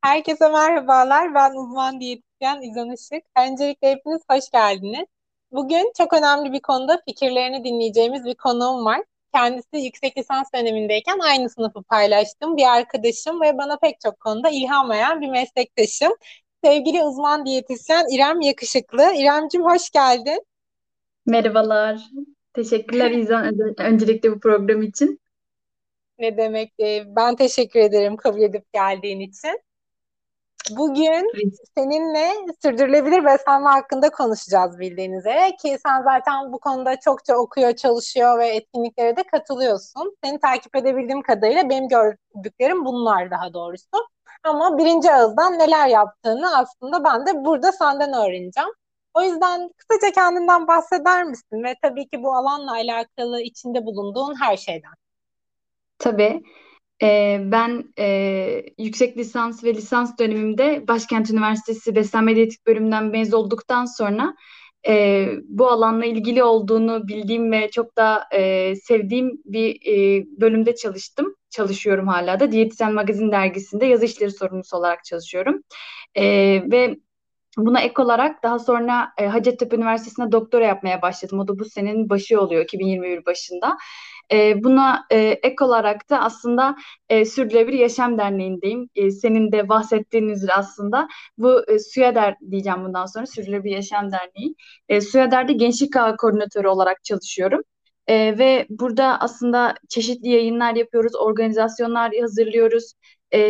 Herkese merhabalar. Ben uzman diyetisyen İzan Işık. Öncelikle hepiniz hoş geldiniz. Bugün çok önemli bir konuda fikirlerini dinleyeceğimiz bir konuğum var. Kendisi yüksek lisans dönemindeyken aynı sınıfı paylaştığım bir arkadaşım ve bana pek çok konuda ilham veren bir meslektaşım. Sevgili uzman diyetisyen İrem Yakışıklı. İremcim hoş geldin. Merhabalar. Teşekkürler İzan öncelikle bu program için. Ne demek? Ee, ben teşekkür ederim kabul edip geldiğin için. Bugün seninle sürdürülebilir beslenme hakkında konuşacağız bildiğiniz üzere ki sen zaten bu konuda çokça okuyor, çalışıyor ve etkinliklere de katılıyorsun. Seni takip edebildiğim kadarıyla benim gördüklerim bunlar daha doğrusu. Ama birinci ağızdan neler yaptığını aslında ben de burada senden öğreneceğim. O yüzden kısaca kendinden bahseder misin ve tabii ki bu alanla alakalı içinde bulunduğun her şeyden. Tabii. Ee, ben e, yüksek lisans ve lisans dönemimde Başkent Üniversitesi Beslenme Diyetik bölümünden mezun olduktan sonra e, bu alanla ilgili olduğunu bildiğim ve çok da e, sevdiğim bir e, bölümde çalıştım. Çalışıyorum hala da. Diyetisyen Magazin dergisinde yazı işleri sorumlusu olarak çalışıyorum. E, ve Buna ek olarak daha sonra e, Hacettepe Üniversitesi'nde doktora yapmaya başladım. O da bu senenin başı oluyor 2021 başında. E, buna e, ek olarak da aslında e, Sürdürülebilir Yaşam Derneği'ndeyim. E, senin de bahsettiğin üzere aslında bu e, SÜYADER diyeceğim bundan sonra Sürdürülebilir Yaşam Derneği. E, SÜYADER'de Gençlik Ağı Koordinatörü olarak çalışıyorum. E, ve burada aslında çeşitli yayınlar yapıyoruz, organizasyonlar hazırlıyoruz. E,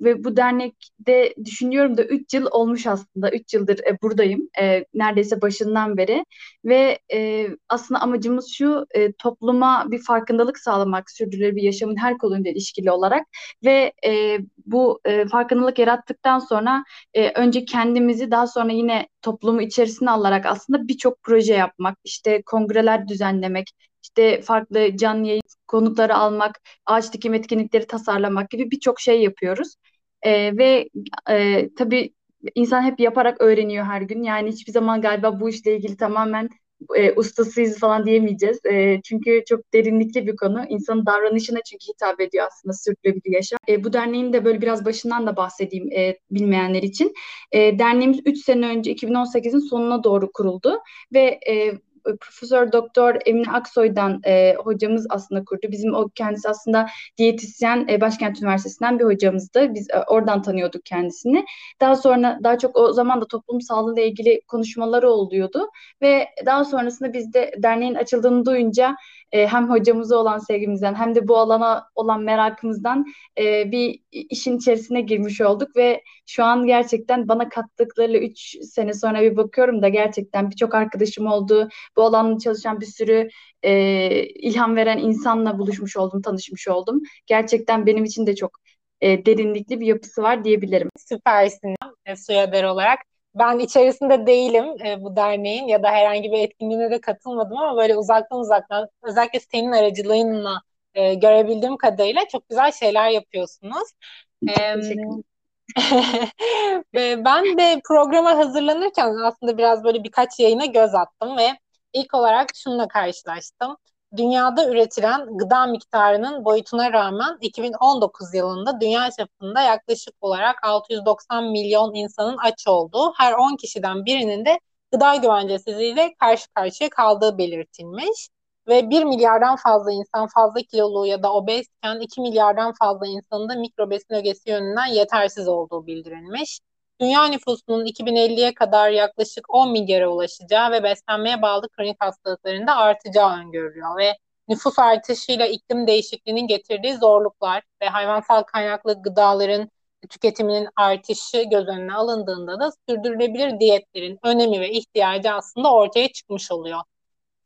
ve bu dernekte düşünüyorum da 3 yıl olmuş aslında. 3 yıldır e, buradayım. E, neredeyse başından beri. Ve e, aslında amacımız şu e, topluma bir farkındalık sağlamak sürdürülebilir yaşamın her koluyla ilişkili olarak. Ve e, bu e, farkındalık yarattıktan sonra e, önce kendimizi daha sonra yine toplumu içerisine alarak aslında birçok proje yapmak, işte kongreler düzenlemek, işte farklı canlı yayın konukları almak, ağaç dikim etkinlikleri tasarlamak gibi birçok şey yapıyoruz. E, ve e, tabii insan hep yaparak öğreniyor her gün. Yani hiçbir zaman galiba bu işle ilgili tamamen e, ustasıyız falan diyemeyeceğiz. E, çünkü çok derinlikli bir konu. İnsanın davranışına çünkü hitap ediyor aslında sürdürülebilir yaşam. E, bu derneğin de böyle biraz başından da bahsedeyim e, bilmeyenler için. E, derneğimiz 3 sene önce 2018'in sonuna doğru kuruldu ve e, Profesör Doktor Emine Aksoy'dan e, hocamız aslında kurdu. Bizim o kendisi aslında diyetisyen e, Başkent Üniversitesi'nden bir hocamızdı. Biz e, oradan tanıyorduk kendisini. Daha sonra daha çok o zaman da toplum sağlığı ile ilgili konuşmaları oluyordu ve daha sonrasında biz de derneğin açıldığını duyunca e, hem hocamıza olan sevgimizden hem de bu alana olan merakımızdan e, bir işin içerisine girmiş olduk ve şu an gerçekten bana kattıkları 3 sene sonra bir bakıyorum da gerçekten birçok arkadaşım oldu. Bu alanda çalışan bir sürü e, ilham veren insanla buluşmuş oldum, tanışmış oldum. Gerçekten benim için de çok e, derinlikli bir yapısı var diyebilirim. Süpersin e, Suyader olarak. Ben içerisinde değilim e, bu derneğin ya da herhangi bir etkinliğine de katılmadım ama böyle uzaktan uzaktan özellikle senin aracılığınla e, görebildiğim kadarıyla çok güzel şeyler yapıyorsunuz. E, ben de programa hazırlanırken aslında biraz böyle birkaç yayına göz attım ve ilk olarak şununla karşılaştım dünyada üretilen gıda miktarının boyutuna rağmen 2019 yılında dünya çapında yaklaşık olarak 690 milyon insanın aç olduğu, her 10 kişiden birinin de gıda güvencesizliğiyle karşı karşıya kaldığı belirtilmiş. Ve 1 milyardan fazla insan fazla kilolu ya da obezken 2 milyardan fazla insanın da mikrobesin ögesi yönünden yetersiz olduğu bildirilmiş dünya nüfusunun 2050'ye kadar yaklaşık 10 milyara ulaşacağı ve beslenmeye bağlı kronik hastalıkların da artacağı öngörülüyor ve nüfus artışıyla iklim değişikliğinin getirdiği zorluklar ve hayvansal kaynaklı gıdaların tüketiminin artışı göz önüne alındığında da sürdürülebilir diyetlerin önemi ve ihtiyacı aslında ortaya çıkmış oluyor.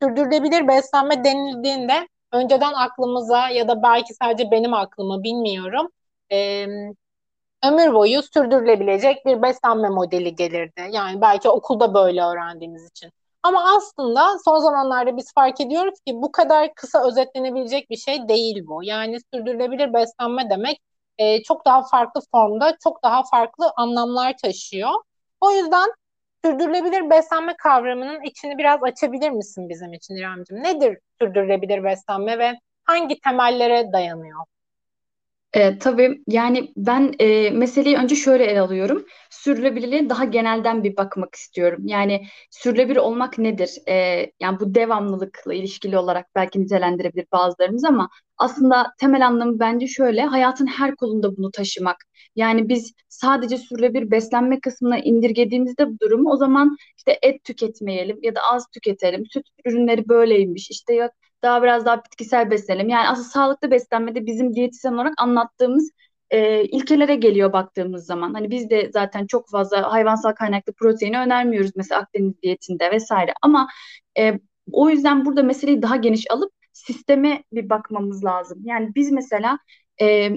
Sürdürülebilir beslenme denildiğinde önceden aklımıza ya da belki sadece benim aklıma bilmiyorum ömür boyu sürdürülebilecek bir beslenme modeli gelirdi. Yani belki okulda böyle öğrendiğimiz için. Ama aslında son zamanlarda biz fark ediyoruz ki bu kadar kısa özetlenebilecek bir şey değil bu. Yani sürdürülebilir beslenme demek e, çok daha farklı formda, çok daha farklı anlamlar taşıyor. O yüzden sürdürülebilir beslenme kavramının içini biraz açabilir misin bizim için İremciğim? Nedir sürdürülebilir beslenme ve hangi temellere dayanıyor? E, tabii yani ben e, meseleyi önce şöyle ele alıyorum. Sürdürülebilirliğe daha genelden bir bakmak istiyorum. Yani sürdürülebilir olmak nedir? E, yani bu devamlılıkla ilişkili olarak belki nitelendirebilir bazılarımız ama aslında temel anlamı bence şöyle. Hayatın her kolunda bunu taşımak. Yani biz sadece sürdürülebilir beslenme kısmına indirgediğimizde bu durumu o zaman işte et tüketmeyelim ya da az tüketelim. Süt ürünleri böyleymiş. İşte ya daha biraz daha bitkisel beslenelim. Yani aslında sağlıklı beslenmede bizim diyetisyen olarak anlattığımız e, ilkelere geliyor baktığımız zaman. Hani biz de zaten çok fazla hayvansal kaynaklı proteini önermiyoruz mesela Akdeniz diyetinde vesaire. Ama e, o yüzden burada meseleyi daha geniş alıp sisteme bir bakmamız lazım. Yani biz mesela e,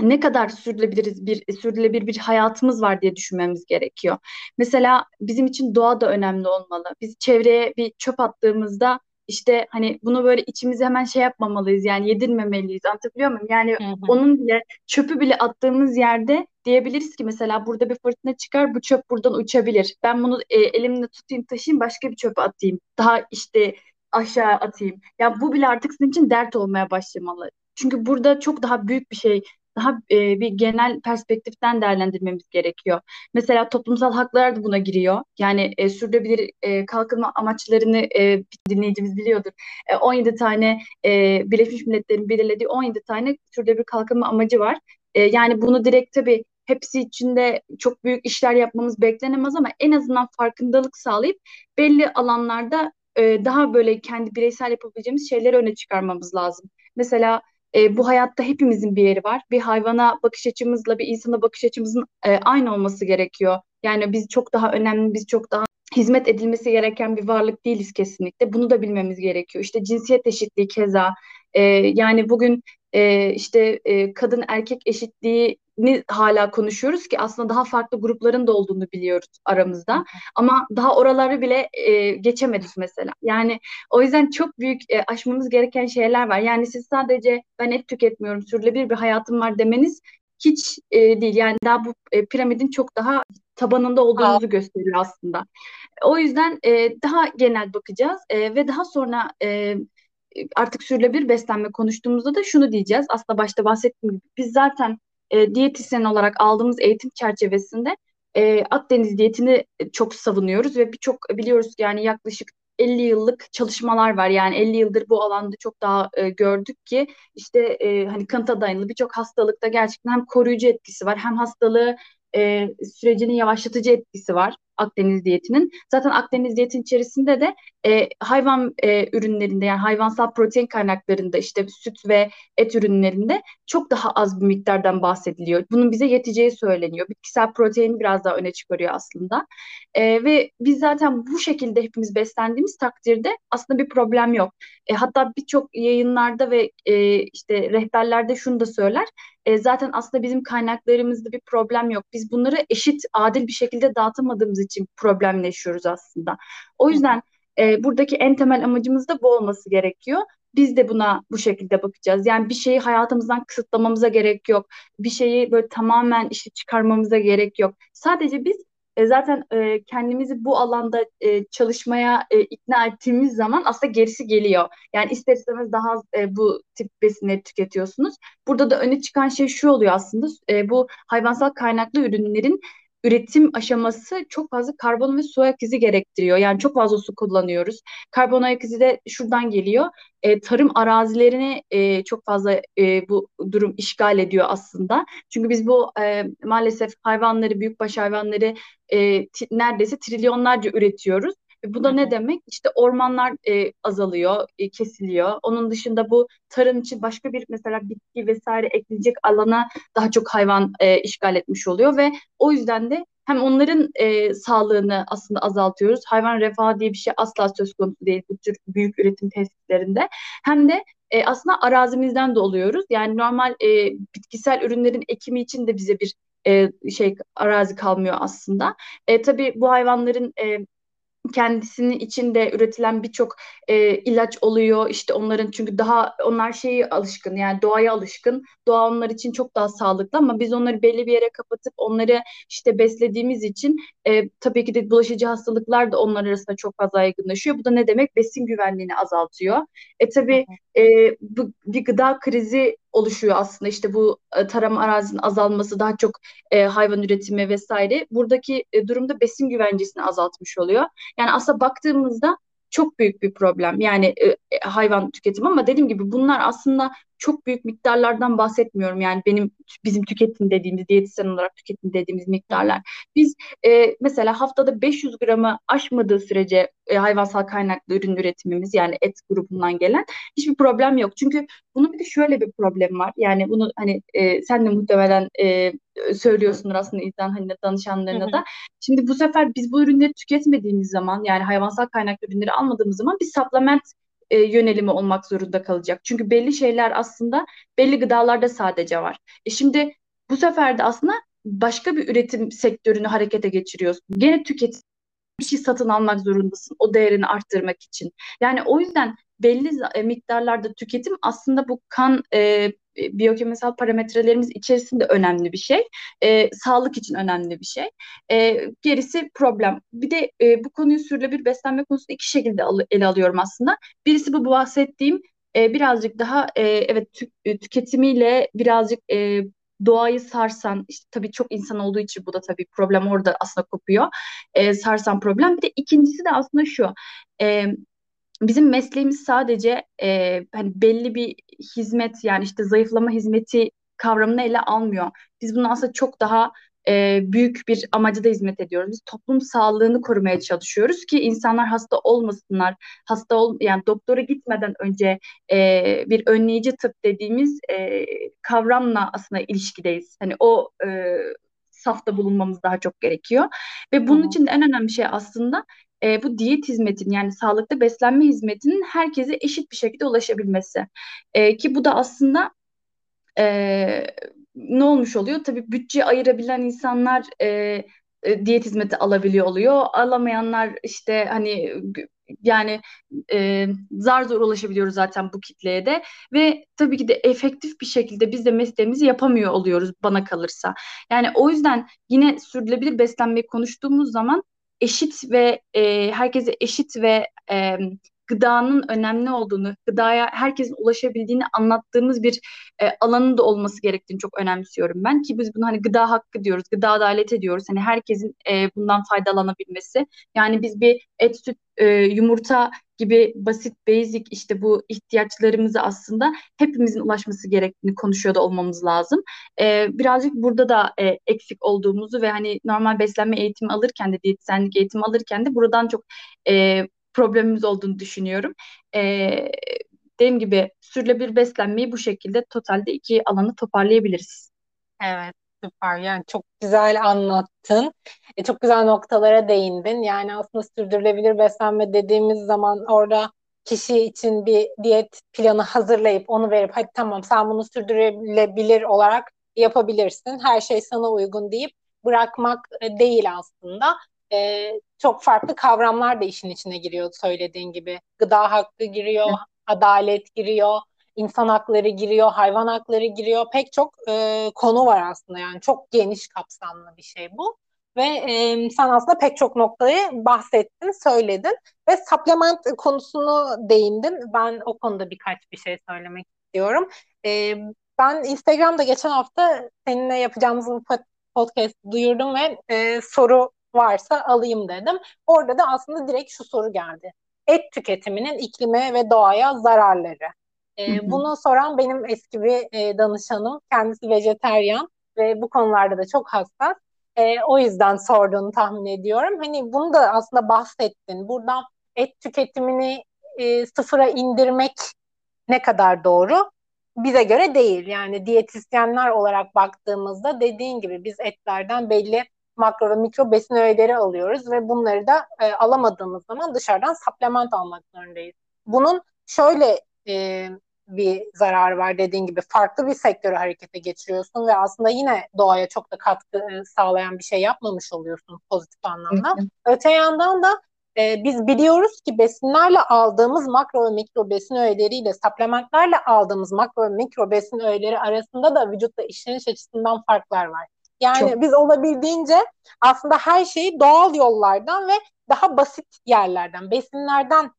ne kadar sürdürülebiliriz bir sürdürülebilir bir hayatımız var diye düşünmemiz gerekiyor. Mesela bizim için doğa da önemli olmalı. Biz çevreye bir çöp attığımızda işte hani bunu böyle içimize hemen şey yapmamalıyız yani yedirmemeliyiz anlatabiliyor muyum? Yani hı hı. onun bile çöpü bile attığımız yerde diyebiliriz ki mesela burada bir fırtına çıkar bu çöp buradan uçabilir. Ben bunu e, elimle tutayım taşıyayım başka bir çöpe atayım. Daha işte aşağı atayım. Ya bu bile artık sizin için dert olmaya başlamalı. Çünkü burada çok daha büyük bir şey daha e, bir genel perspektiften değerlendirmemiz gerekiyor. Mesela toplumsal haklar da buna giriyor. Yani e, sürdürülebilir e, kalkınma amaçlarını e, dinleyicimiz biliyordur. E, 17 tane e, Birleşmiş Milletler'in belirlediği 17 tane sürdürülebilir kalkınma amacı var. E, yani bunu direkt tabii hepsi içinde çok büyük işler yapmamız beklenemez ama en azından farkındalık sağlayıp belli alanlarda e, daha böyle kendi bireysel yapabileceğimiz şeyleri öne çıkarmamız lazım. Mesela e, bu hayatta hepimizin bir yeri var. Bir hayvana bakış açımızla bir insana bakış açımızın e, aynı olması gerekiyor. Yani biz çok daha önemli, biz çok daha hizmet edilmesi gereken bir varlık değiliz kesinlikle. Bunu da bilmemiz gerekiyor. İşte cinsiyet eşitliği keza. E, yani bugün e, işte e, kadın erkek eşitliği ni hala konuşuyoruz ki aslında daha farklı grupların da olduğunu biliyoruz aramızda. Ama daha oraları bile e, geçemedik mesela. Yani o yüzden çok büyük e, aşmamız gereken şeyler var. Yani siz sadece ben et tüketmiyorum, sürdürülebilir bir hayatım var demeniz hiç e, değil. Yani daha bu e, piramidin çok daha tabanında olduğumuzu Aa. gösteriyor aslında. O yüzden e, daha genel bakacağız e, ve daha sonra e, artık sürdürülebilir beslenme konuştuğumuzda da şunu diyeceğiz. Aslında başta bahsettiğim gibi biz zaten e, diyetisyen olarak aldığımız eğitim çerçevesinde e, Akdeniz diyetini çok savunuyoruz ve birçok biliyoruz yani yaklaşık 50 yıllık çalışmalar var. Yani 50 yıldır bu alanda çok daha e, gördük ki işte e, hani kanıta dayanılı birçok hastalıkta gerçekten hem koruyucu etkisi var hem hastalığı e, sürecinin yavaşlatıcı etkisi var Akdeniz diyetinin. Zaten Akdeniz diyetin içerisinde de e, hayvan e, ürünlerinde yani hayvansal protein kaynaklarında işte süt ve et ürünlerinde çok daha az bir miktardan bahsediliyor. Bunun bize yeteceği söyleniyor. Bitkisel protein biraz daha öne çıkarıyor aslında. E, ve biz zaten bu şekilde hepimiz beslendiğimiz takdirde aslında bir problem yok. E, hatta birçok yayınlarda ve e, işte rehberlerde şunu da söyler. E, zaten aslında bizim kaynaklarımızda bir problem yok. Biz bunları eşit, adil bir şekilde dağıtamadığımız problemleşiyoruz aslında. O yüzden e, buradaki en temel amacımız da bu olması gerekiyor. Biz de buna bu şekilde bakacağız. Yani bir şeyi hayatımızdan kısıtlamamıza gerek yok. Bir şeyi böyle tamamen işte çıkarmamıza gerek yok. Sadece biz e, zaten e, kendimizi bu alanda e, çalışmaya e, ikna ettiğimiz zaman aslında gerisi geliyor. Yani ister istemez daha az e, bu tip besinleri tüketiyorsunuz. Burada da öne çıkan şey şu oluyor aslında. E, bu hayvansal kaynaklı ürünlerin üretim aşaması çok fazla karbon ve su ayak izi gerektiriyor. Yani çok fazla su kullanıyoruz. Karbon ayak izi de şuradan geliyor. E, tarım arazilerini e, çok fazla e, bu durum işgal ediyor aslında. Çünkü biz bu e, maalesef hayvanları, büyükbaş hayvanları e, neredeyse trilyonlarca üretiyoruz. Bu da ne demek? İşte ormanlar e, azalıyor, e, kesiliyor. Onun dışında bu tarım için başka bir mesela bitki vesaire ekleyecek alana daha çok hayvan e, işgal etmiş oluyor ve o yüzden de hem onların e, sağlığını aslında azaltıyoruz. Hayvan refahı diye bir şey asla söz konusu değil bu tür büyük üretim tesislerinde. Hem de e, aslında arazimizden de oluyoruz. Yani normal e, bitkisel ürünlerin ekimi için de bize bir e, şey arazi kalmıyor aslında. E, tabii bu hayvanların e, kendisinin içinde üretilen birçok e, ilaç oluyor. İşte onların çünkü daha onlar şeyi alışkın yani doğaya alışkın. Doğa onlar için çok daha sağlıklı ama biz onları belli bir yere kapatıp onları işte beslediğimiz için e, tabii ki de bulaşıcı hastalıklar da onlar arasında çok fazla yaygınlaşıyor. Bu da ne demek? Besin güvenliğini azaltıyor. E tabii e, bu bir gıda krizi oluşuyor aslında işte bu e, tarım arazinin azalması daha çok e, hayvan üretimi vesaire buradaki e, durumda besin güvencesini azaltmış oluyor. Yani aslında baktığımızda çok büyük bir problem. Yani e, e, hayvan tüketimi ama dediğim gibi bunlar aslında çok büyük miktarlardan bahsetmiyorum. Yani benim bizim tüketim dediğimiz diyetisyen olarak tüketim dediğimiz miktarlar. Biz e, mesela haftada 500 gramı aşmadığı sürece e, hayvansal kaynaklı ürün üretimimiz yani et grubundan gelen hiçbir problem yok. Çünkü bunun bir de şöyle bir problem var. Yani bunu hani e, sen de muhtemelen e, söylüyorsundur aslında izlen hani danışanlarına da. Şimdi bu sefer biz bu ürünleri tüketmediğimiz zaman yani hayvansal kaynaklı ürünleri almadığımız zaman bir supplement e, yönelimi olmak zorunda kalacak. Çünkü belli şeyler aslında belli gıdalarda sadece var. E şimdi bu sefer de aslında başka bir üretim sektörünü harekete geçiriyorsun. Gene tüketim bir şey satın almak zorundasın o değerini arttırmak için. Yani o yüzden belli e, miktarlarda tüketim aslında bu kan e, biyokimyasal parametrelerimiz içerisinde önemli bir şey. E, sağlık için önemli bir şey. E, gerisi problem. Bir de e, bu konuyu sürülebilir beslenme konusunda iki şekilde al- ele alıyorum aslında. Birisi bu bahsettiğim e, birazcık daha e, evet tü- e, tüketimiyle birazcık e, doğayı sarsan işte tabii çok insan olduğu için bu da tabii problem orada aslında kopuyor. E, sarsan problem. Bir de ikincisi de aslında şu. E, bizim mesleğimiz sadece e, hani belli bir hizmet yani işte zayıflama hizmeti kavramını ele almıyor. Biz bunu aslında çok daha e, büyük bir amaca da hizmet ediyoruz. Biz toplum sağlığını korumaya çalışıyoruz ki insanlar hasta olmasınlar. Hasta ol yani doktora gitmeden önce e, bir önleyici tıp dediğimiz e, kavramla aslında ilişkideyiz. Hani o e, safta bulunmamız daha çok gerekiyor. Ve bunun için de en önemli şey aslında e, bu diyet hizmetinin yani sağlıklı beslenme hizmetinin herkese eşit bir şekilde ulaşabilmesi. E, ki bu da aslında e, ne olmuş oluyor? Tabii bütçe ayırabilen insanlar e, e, diyet hizmeti alabiliyor oluyor. Alamayanlar işte hani yani e, zar zor ulaşabiliyoruz zaten bu kitleye de ve tabii ki de efektif bir şekilde biz de mesleğimizi yapamıyor oluyoruz bana kalırsa. Yani o yüzden yine sürdürülebilir beslenmeyi konuştuğumuz zaman eşit ve e, herkese eşit ve e, gıdanın önemli olduğunu, gıdaya herkesin ulaşabildiğini anlattığımız bir e, alanın da olması gerektiğini çok önemsiyorum ben ki biz bunu hani gıda hakkı diyoruz, gıda adalet ediyoruz. Hani herkesin e, bundan faydalanabilmesi. Yani biz bir et, süt, e, yumurta gibi basit, basic işte bu ihtiyaçlarımızı aslında hepimizin ulaşması gerektiğini konuşuyor da olmamız lazım. E, birazcık burada da e, eksik olduğumuzu ve hani normal beslenme eğitimi alırken de diyetisyenlik eğitimi alırken de buradan çok e, problemimiz olduğunu düşünüyorum. E, dediğim gibi sürülebilir beslenmeyi bu şekilde totalde iki alanı toparlayabiliriz. Evet süper yani çok güzel anlattın. E, çok güzel noktalara değindin. Yani aslında sürdürülebilir beslenme dediğimiz zaman orada kişi için bir diyet planı hazırlayıp onu verip hadi tamam sen bunu sürdürülebilir olarak yapabilirsin. Her şey sana uygun deyip bırakmak e, değil aslında e, çok farklı kavramlar da işin içine giriyor söylediğin gibi. Gıda hakkı giriyor, adalet giriyor, insan hakları giriyor, hayvan hakları giriyor. Pek çok e, konu var aslında yani çok geniş kapsamlı bir şey bu. Ve e, sen aslında pek çok noktayı bahsettin, söyledin ve supplement konusunu değindin. Ben o konuda birkaç bir şey söylemek istiyorum. E, ben Instagram'da geçen hafta seninle yapacağımız bu podcast duyurdum ve e, soru varsa alayım dedim. Orada da aslında direkt şu soru geldi. Et tüketiminin iklime ve doğaya zararları. E, Bunu soran benim eski bir e, danışanım. Kendisi vejeteryan ve bu konularda da çok hassas. E, o yüzden sorduğunu tahmin ediyorum. Hani bunu da aslında bahsettin. Buradan et tüketimini e, sıfıra indirmek ne kadar doğru? Bize göre değil. Yani diyetisyenler olarak baktığımızda dediğin gibi biz etlerden belli makro ve mikro besin öğeleri alıyoruz ve bunları da e, alamadığımız zaman dışarıdan supplement almak zorundayız. Bunun şöyle e, bir zararı var dediğin gibi farklı bir sektörü harekete geçiriyorsun ve aslında yine doğaya çok da katkı e, sağlayan bir şey yapmamış oluyorsun pozitif anlamda. Öte yandan da e, biz biliyoruz ki besinlerle aldığımız makro ve mikro besin öğeleriyle supplementlerle aldığımız makro ve mikro besin öğeleri arasında da vücutta işleniş açısından farklar var. Yani Çok. biz olabildiğince aslında her şeyi doğal yollardan ve daha basit yerlerden, besinlerden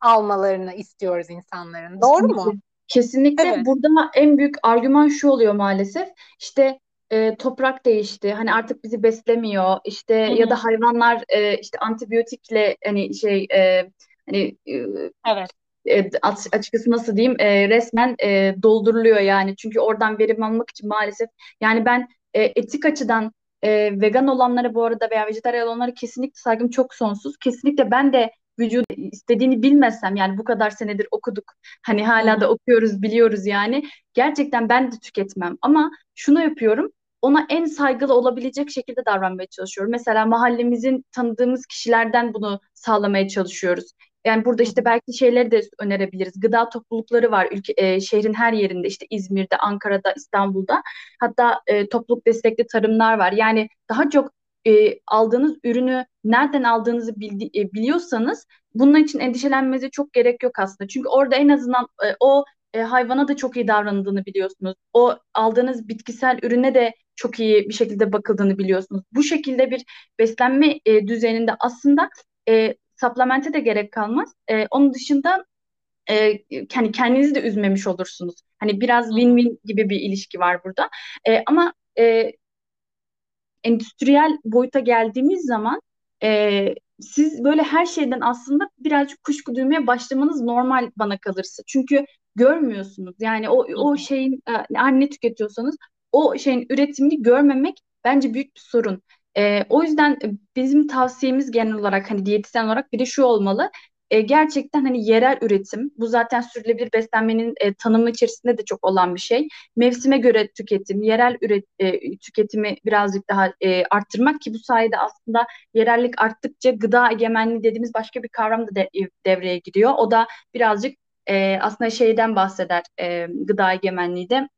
almalarını istiyoruz insanların. Doğru mu? Kesinlikle evet. burada en büyük argüman şu oluyor maalesef. İşte e, toprak değişti. Hani artık bizi beslemiyor. İşte Hı-hı. ya da hayvanlar e, işte antibiyotikle hani şey e, hani e, evet. E, açıkçası nasıl diyeyim e, resmen e, dolduruluyor yani. Çünkü oradan verim almak için maalesef yani ben e, etik açıdan e, vegan olanlara bu arada veya vejetaryen olanlara kesinlikle saygım çok sonsuz. Kesinlikle ben de vücudu istediğini bilmesem yani bu kadar senedir okuduk. Hani hala da okuyoruz, biliyoruz yani. Gerçekten ben de tüketmem ama şunu yapıyorum. Ona en saygılı olabilecek şekilde davranmaya çalışıyorum. Mesela mahallemizin tanıdığımız kişilerden bunu sağlamaya çalışıyoruz. Yani burada işte belki şeyleri de önerebiliriz. Gıda toplulukları var ülke e, şehrin her yerinde işte İzmir'de, Ankara'da, İstanbul'da. Hatta e, topluluk destekli tarımlar var. Yani daha çok e, aldığınız ürünü nereden aldığınızı bildi, e, biliyorsanız bunun için endişelenmenize çok gerek yok aslında. Çünkü orada en azından e, o e, hayvana da çok iyi davranıldığını biliyorsunuz. O aldığınız bitkisel ürüne de çok iyi bir şekilde bakıldığını biliyorsunuz. Bu şekilde bir beslenme e, düzeninde aslında e, supplemente de gerek kalmaz. E, onun dışında e, hani kendinizi de üzmemiş olursunuz. Hani biraz win-win gibi bir ilişki var burada. E, ama e, endüstriyel boyuta geldiğimiz zaman e, siz böyle her şeyden aslında birazcık kuşku duymaya başlamanız normal bana kalırsa. Çünkü görmüyorsunuz. Yani o o şeyin e, ne tüketiyorsanız o şeyin üretimini görmemek bence büyük bir sorun. E, o yüzden bizim tavsiyemiz genel olarak hani diyetisyen olarak bir de şu olmalı e, gerçekten hani yerel üretim, bu zaten sürdürülebilir beslenmenin e, tanımı içerisinde de çok olan bir şey. Mevsime göre tüketim, yerel üret, e, tüketimi birazcık daha e, arttırmak ki bu sayede aslında yerellik arttıkça gıda egemenliği dediğimiz başka bir kavram da de, devreye giriyor. O da birazcık e, aslında şeyden bahseder e, gıda egemenliği de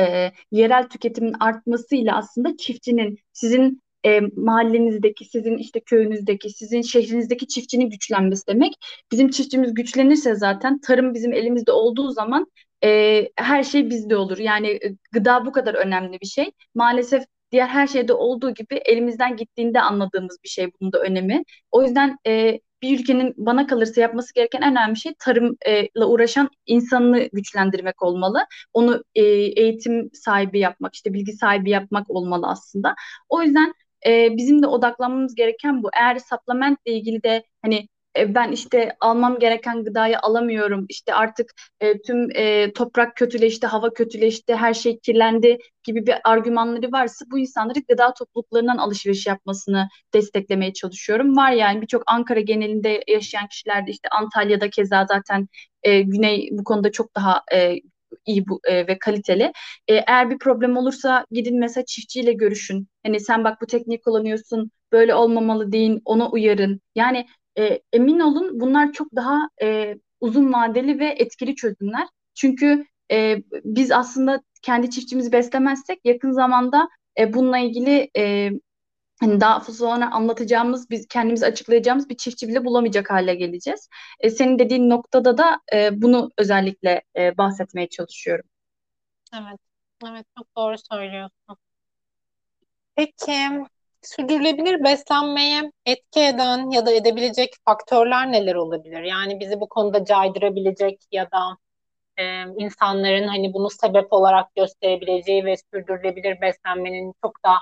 e, yerel tüketimin artmasıyla aslında çiftçinin sizin e, mahallenizdeki, sizin işte köyünüzdeki, sizin şehrinizdeki çiftçinin güçlenmesi demek. Bizim çiftçimiz güçlenirse zaten tarım bizim elimizde olduğu zaman e, her şey bizde olur. Yani e, gıda bu kadar önemli bir şey. Maalesef diğer her şeyde olduğu gibi elimizden gittiğinde anladığımız bir şey bunun da önemi. O yüzden e, bir ülkenin bana kalırsa yapması gereken en önemli şey tarımla uğraşan insanını güçlendirmek olmalı. Onu e, eğitim sahibi yapmak, işte bilgi sahibi yapmak olmalı aslında. O yüzden e, bizim de odaklanmamız gereken bu. Eğer supplementle ilgili de hani e, ben işte almam gereken gıdayı alamıyorum. İşte artık e, tüm e, toprak kötüleşti, hava kötüleşti, her şey kirlendi gibi bir argümanları varsa bu insanları gıda topluluklarından alışveriş yapmasını desteklemeye çalışıyorum. Var yani birçok Ankara genelinde yaşayan kişilerde işte Antalya'da keza zaten e, Güney bu konuda çok daha e, iyi bu e, ve kaliteli. E, eğer bir problem olursa gidin mesela çiftçiyle görüşün. Hani sen bak bu tekniği kullanıyorsun, böyle olmamalı deyin, ona uyarın. Yani e, emin olun bunlar çok daha e, uzun vadeli ve etkili çözümler. Çünkü e, biz aslında kendi çiftçimizi beslemezsek yakın zamanda e, bununla ilgili e, hani daha sonra anlatacağımız, biz kendimizi açıklayacağımız bir çiftçi bile bulamayacak hale geleceğiz. E, senin dediğin noktada da e, bunu özellikle e, bahsetmeye çalışıyorum. Evet, evet çok doğru söylüyorsun. Peki, sürdürülebilir beslenmeye etki eden ya da edebilecek faktörler neler olabilir? Yani bizi bu konuda caydırabilecek ya da e, insanların hani bunu sebep olarak gösterebileceği ve sürdürülebilir beslenmenin çok da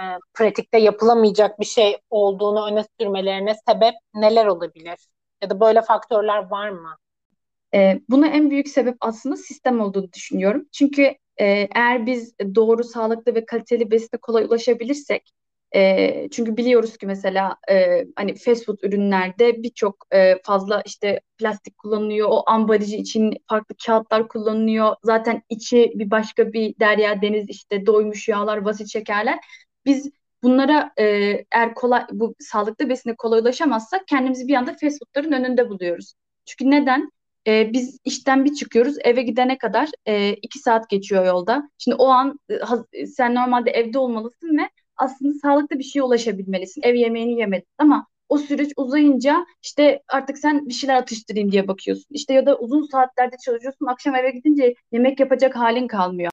e, pratikte yapılamayacak bir şey olduğunu öne sürmelerine sebep neler olabilir? Ya da böyle faktörler var mı? E, buna en büyük sebep aslında sistem olduğunu düşünüyorum. Çünkü e, eğer biz doğru, sağlıklı ve kaliteli besine kolay ulaşabilirsek, e, çünkü biliyoruz ki mesela e, hani fast food ürünlerde birçok e, fazla işte plastik kullanılıyor. O ambalajı için farklı kağıtlar kullanılıyor. Zaten içi bir başka bir derya deniz işte doymuş yağlar, basit şekerler. Biz bunlara e, eğer kolay bu sağlıklı besine kolay ulaşamazsak kendimizi bir anda fast foodların önünde buluyoruz. Çünkü neden? E, biz işten bir çıkıyoruz eve gidene kadar e, iki saat geçiyor yolda. Şimdi o an e, sen normalde evde olmalısın ve aslında sağlıklı bir şeye ulaşabilmelisin. Ev yemeğini yemedin ama o süreç uzayınca işte artık sen bir şeyler atıştırayım diye bakıyorsun. İşte ya da uzun saatlerde çalışıyorsun akşam eve gidince yemek yapacak halin kalmıyor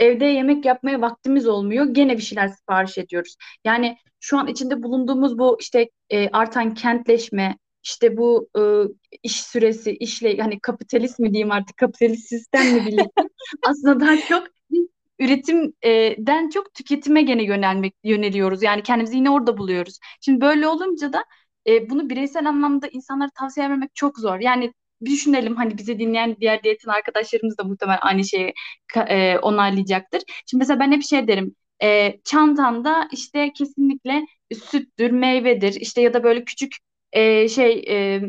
evde yemek yapmaya vaktimiz olmuyor. Gene bir şeyler sipariş ediyoruz. Yani şu an içinde bulunduğumuz bu işte e, artan kentleşme, işte bu e, iş süresi, işle hani kapitalist mi diyeyim artık kapitalist sistemle birlikte aslında daha çok üretimden çok tüketime gene yönelmek yöneliyoruz. Yani kendimizi yine orada buluyoruz. Şimdi böyle olunca da e, bunu bireysel anlamda insanlara tavsiye vermek çok zor. Yani düşünelim hani bizi dinleyen diğer diyetin arkadaşlarımız da muhtemelen aynı şeyi e, onaylayacaktır. Şimdi mesela ben hep şey derim. E, çantanda işte kesinlikle süttür, meyvedir işte ya da böyle küçük e, şey e,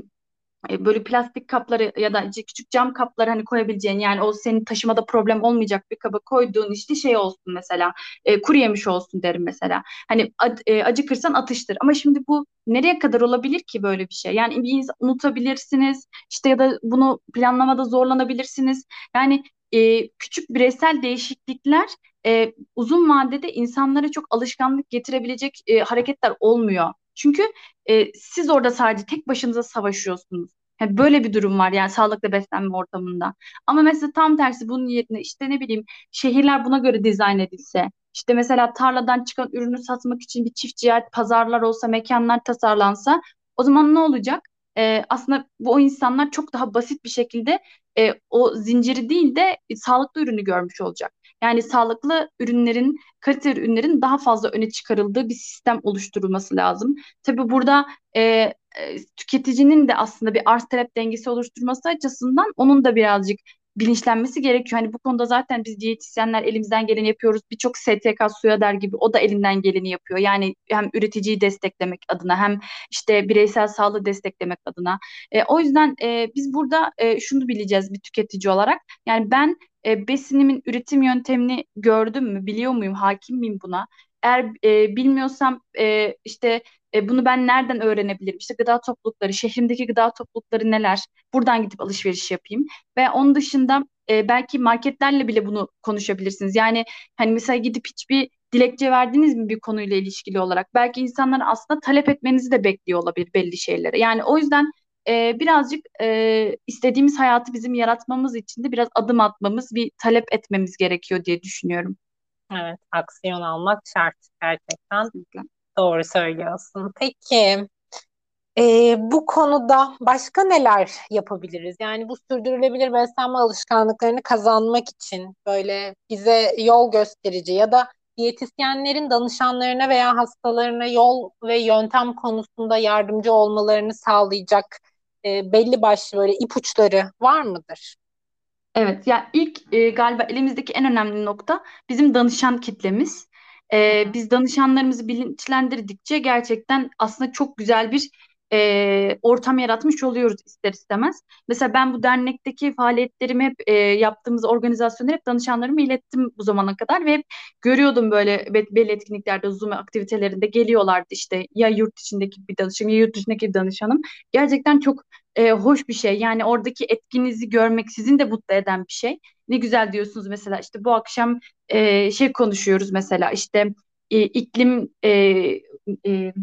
e, böyle plastik kapları ya da küçük cam kapları hani koyabileceğin yani o senin taşımada problem olmayacak bir kaba koyduğun işte şey olsun mesela e, kuru yemiş olsun derim mesela. Hani e, acıkırsan atıştır ama şimdi bu nereye kadar olabilir ki böyle bir şey? Yani bir insan unutabilirsiniz işte ya da bunu planlamada zorlanabilirsiniz. Yani e, küçük bireysel değişiklikler e, uzun vadede insanlara çok alışkanlık getirebilecek e, hareketler olmuyor. Çünkü e, siz orada sadece tek başınıza savaşıyorsunuz. Yani böyle bir durum var yani sağlıklı beslenme ortamında. Ama mesela tam tersi bunun yerine işte ne bileyim şehirler buna göre dizayn edilse, işte mesela tarladan çıkan ürünü satmak için bir çiftçi pazarlar olsa, mekanlar tasarlansa o zaman ne olacak? Ee, aslında bu o insanlar çok daha basit bir şekilde e, o zinciri değil de e, sağlıklı ürünü görmüş olacak. Yani sağlıklı ürünlerin, kaliteli ürünlerin daha fazla öne çıkarıldığı bir sistem oluşturulması lazım. Tabii burada e, e, tüketicinin de aslında bir arz talep dengesi oluşturması açısından onun da birazcık bilinçlenmesi gerekiyor. Hani bu konuda zaten biz diyetisyenler elimizden geleni yapıyoruz. Birçok STK suya der gibi o da elinden geleni yapıyor. Yani hem üreticiyi desteklemek adına hem işte bireysel sağlığı desteklemek adına. E, o yüzden e, biz burada e, şunu bileceğiz bir tüketici olarak. Yani ben e, besinimin üretim yöntemini gördüm mü, biliyor muyum, hakim miyim buna? Eğer e, bilmiyorsam e, işte e, bunu ben nereden öğrenebilirim? İşte gıda toplulukları, şehrimdeki gıda toplulukları neler? Buradan gidip alışveriş yapayım. Ve onun dışında e, belki marketlerle bile bunu konuşabilirsiniz. Yani hani mesela gidip hiçbir dilekçe verdiniz mi bir konuyla ilişkili olarak? Belki insanlar aslında talep etmenizi de bekliyor olabilir belli şeylere. Yani o yüzden e, birazcık e, istediğimiz hayatı bizim yaratmamız için de biraz adım atmamız, bir talep etmemiz gerekiyor diye düşünüyorum. Evet, aksiyon almak şart gerçekten. Kesinlikle. Doğru söylüyorsun. Peki, e, bu konuda başka neler yapabiliriz? Yani bu sürdürülebilir beslenme alışkanlıklarını kazanmak için böyle bize yol gösterici ya da diyetisyenlerin danışanlarına veya hastalarına yol ve yöntem konusunda yardımcı olmalarını sağlayacak e, belli başlı böyle ipuçları var mıdır? Evet, ya ilk e, galiba elimizdeki en önemli nokta bizim danışan kitlemiz. E, biz danışanlarımızı bilinçlendirdikçe gerçekten aslında çok güzel bir e, ortam yaratmış oluyoruz ister istemez. Mesela ben bu dernekteki faaliyetlerimi hep e, yaptığımız organizasyonları hep danışanlarıma ilettim bu zamana kadar ve hep görüyordum böyle belli etkinliklerde Zoom aktivitelerinde geliyorlardı işte ya yurt içindeki bir danışanım ya yurt dışındaki bir danışanım. Gerçekten çok e, hoş bir şey. Yani oradaki etkinizi görmek sizin de mutlu eden bir şey. Ne güzel diyorsunuz mesela işte bu akşam e, şey konuşuyoruz mesela işte e, iklim e, e,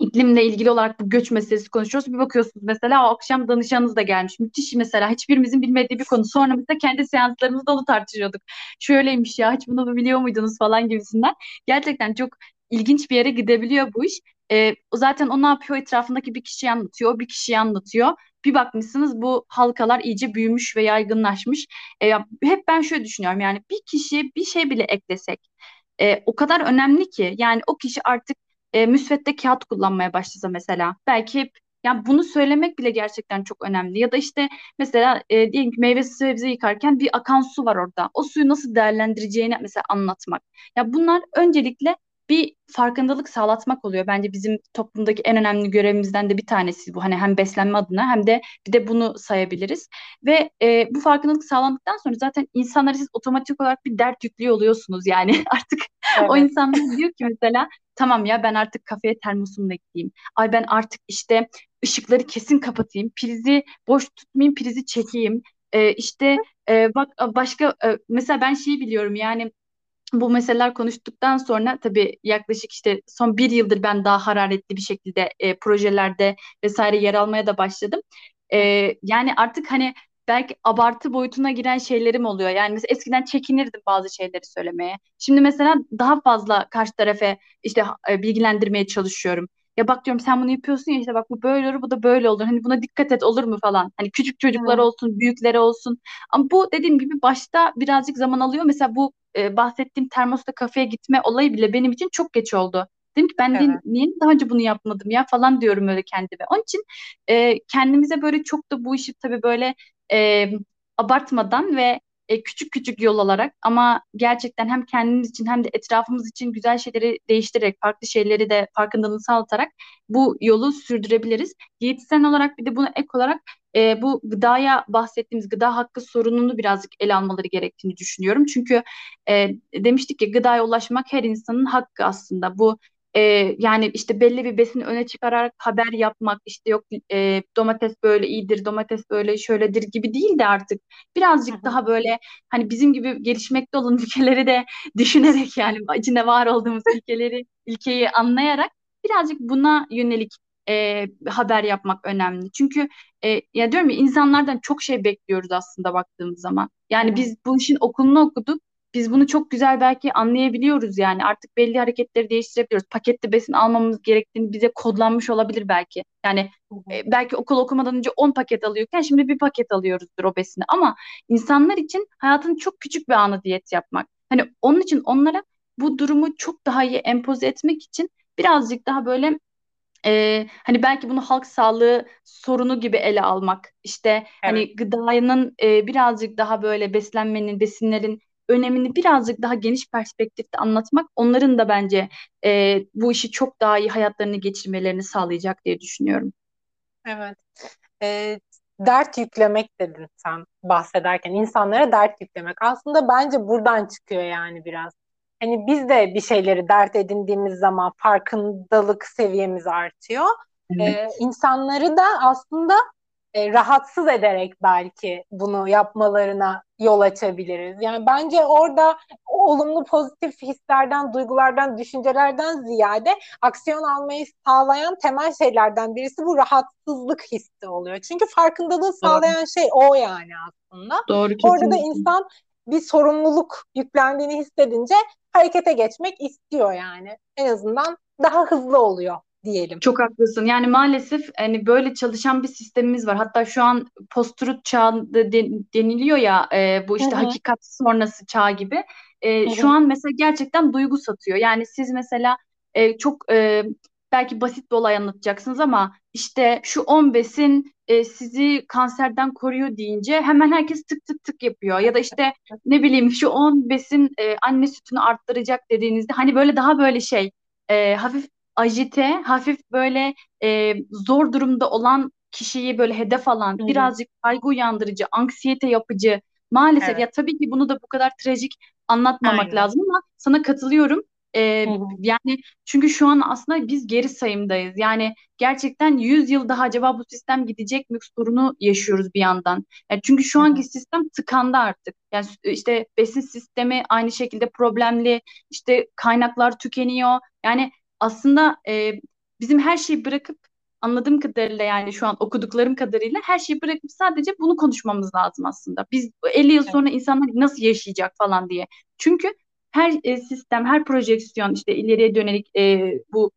iklimle ilgili olarak bu göç meselesi konuşuyoruz. Bir bakıyorsunuz mesela o akşam danışanınız da gelmiş. Müthiş mesela hiçbirimizin bilmediği bir konu. Sonra mesela kendi seanslarımızda onu tartışıyorduk. Şöyleymiş ya hiç bunu biliyor muydunuz falan gibisinden. Gerçekten çok ilginç bir yere gidebiliyor bu iş. E, zaten o ne yapıyor? Etrafındaki bir kişiyi anlatıyor, bir kişiyi anlatıyor. Bir bakmışsınız bu halkalar iyice büyümüş ve yaygınlaşmış. E, hep ben şöyle düşünüyorum yani bir kişiye bir şey bile eklesek e, o kadar önemli ki yani o kişi artık e, müsvedde kağıt kullanmaya başlasa mesela belki hep yani bunu söylemek bile gerçekten çok önemli. Ya da işte mesela e, diyelim ki meyve sebze yıkarken bir akan su var orada. O suyu nasıl değerlendireceğini mesela anlatmak. Ya bunlar öncelikle bir farkındalık sağlatmak oluyor. Bence bizim toplumdaki en önemli görevimizden de bir tanesi bu. Hani hem beslenme adına hem de bir de bunu sayabiliriz. Ve e, bu farkındalık sağlandıktan sonra zaten insanlara siz otomatik olarak bir dert yüklüyor oluyorsunuz yani. Artık evet. o insanlar diyor ki mesela tamam ya ben artık kafeye termosumla gideyim. Ay ben artık işte ışıkları kesin kapatayım. Prizi boş tutmayayım, prizi çekeyim. Ee, işte e, bak başka e, mesela ben şeyi biliyorum yani bu meseleler konuştuktan sonra tabii yaklaşık işte son bir yıldır ben daha hararetli bir şekilde e, projelerde vesaire yer almaya da başladım. E, yani artık hani belki abartı boyutuna giren şeylerim oluyor. Yani mesela eskiden çekinirdim bazı şeyleri söylemeye. Şimdi mesela daha fazla karşı tarafa işte e, bilgilendirmeye çalışıyorum. ya bak diyorum sen bunu yapıyorsun ya işte bak bu böyle olur bu da böyle olur. Hani buna dikkat et olur mu falan. Hani küçük çocuklar Evet. olsun büyükleri olsun. Ama bu dediğim gibi başta birazcık zaman alıyor. Mesela bu e, bahsettiğim termosta kafeye gitme olayı bile benim için çok geç oldu. Dedim ki ben de Evet. niye daha önce bunu yapmadım ya falan diyorum öyle kendime. Onun için e, kendimize böyle çok da bu işi tabii böyle e, abartmadan ve e, küçük küçük yol alarak ama gerçekten hem kendimiz için hem de etrafımız için güzel şeyleri değiştirerek, farklı şeyleri de farkındalığını sağlatarak bu yolu sürdürebiliriz. Diyetisyen olarak bir de buna ek olarak e, bu gıdaya bahsettiğimiz gıda hakkı sorununu birazcık ele almaları gerektiğini düşünüyorum. Çünkü e, demiştik ki gıdaya ulaşmak her insanın hakkı aslında. Bu e, yani işte belli bir besini öne çıkararak haber yapmak işte yok e, domates böyle iyidir, domates böyle şöyledir gibi değil de artık birazcık daha böyle hani bizim gibi gelişmekte olan ülkeleri de düşünerek yani içinde var olduğumuz ülkeleri ülkeyi anlayarak birazcık buna yönelik e, haber yapmak önemli. Çünkü e, ya diyorum ya insanlardan çok şey bekliyoruz aslında baktığımız zaman. Yani hı. biz bu işin okulunu okuduk. Biz bunu çok güzel belki anlayabiliyoruz yani. Artık belli hareketleri değiştirebiliyoruz. Paketli besin almamız gerektiğini bize kodlanmış olabilir belki. Yani e, belki okul okumadan önce 10 paket alıyorken şimdi bir paket alıyoruzdur o besini. Ama insanlar için hayatın çok küçük bir anı diyet yapmak. Hani onun için onlara bu durumu çok daha iyi empoze etmek için birazcık daha böyle e, hani belki bunu halk sağlığı sorunu gibi ele almak. İşte Evet. hani gıdanın e, birazcık daha böyle beslenmenin, besinlerin önemini birazcık daha geniş perspektifte anlatmak onların da bence e, bu işi çok daha iyi hayatlarını geçirmelerini sağlayacak diye düşünüyorum. Evet. e, dert yüklemek dedin sen bahsederken insanlara dert yüklemek aslında bence buradan çıkıyor yani biraz. Hani biz de bir şeyleri dert edindiğimiz zaman farkındalık seviyemiz artıyor. E, Evet. insanları da aslında e, rahatsız ederek belki bunu yapmalarına yol açabiliriz. Yani bence orada olumlu pozitif hislerden, duygulardan, düşüncelerden ziyade aksiyon almayı sağlayan temel şeylerden birisi bu rahatsızlık hissi oluyor. Çünkü farkındalığı Doğru. sağlayan şey o yani aslında. Doğru Orada da kesinlikle. insan bir sorumluluk yüklendiğini hissedince harekete geçmek istiyor yani. En azından daha hızlı oluyor diyelim. Çok haklısın. Yani maalesef hani böyle çalışan bir sistemimiz var. Hatta şu an post-truth deniliyor ya e, bu işte hı, hakikat sonrası çağ gibi. E, şu an mesela gerçekten duygu satıyor. Yani siz mesela e, çok e, belki basit bir olay anlatacaksınız ama işte şu 10 besin e, sizi kanserden koruyor deyince hemen herkes tık tık tık yapıyor. Ya da işte ne bileyim şu 10 besin e, anne sütünü arttıracak dediğinizde hani böyle daha böyle şey e, hafif ajite, hafif böyle e, zor durumda olan kişiyi böyle hedef alan, hı hı. birazcık kaygı uyandırıcı, anksiyete yapıcı. Maalesef Evet, ya tabii ki bunu da bu kadar trajik anlatmamak aynen. lazım ama sana katılıyorum. E, hı, yani çünkü şu an aslında biz geri sayımdayız. Yani gerçekten 100 yıl daha acaba bu sistem gidecek mi sorunu yaşıyoruz bir yandan. Yani çünkü şu anki hı, sistem tıkandı artık. Yani işte besin sistemi aynı şekilde problemli, işte kaynaklar tükeniyor. Yani aslında e, bizim her şeyi bırakıp anladığım kadarıyla yani şu an okuduklarım kadarıyla her şeyi bırakıp sadece bunu konuşmamız lazım aslında. Biz 50 yıl sonra insanlar nasıl yaşayacak falan diye. Çünkü her e, sistem, her projeksiyon işte ileriye dönelik e, bu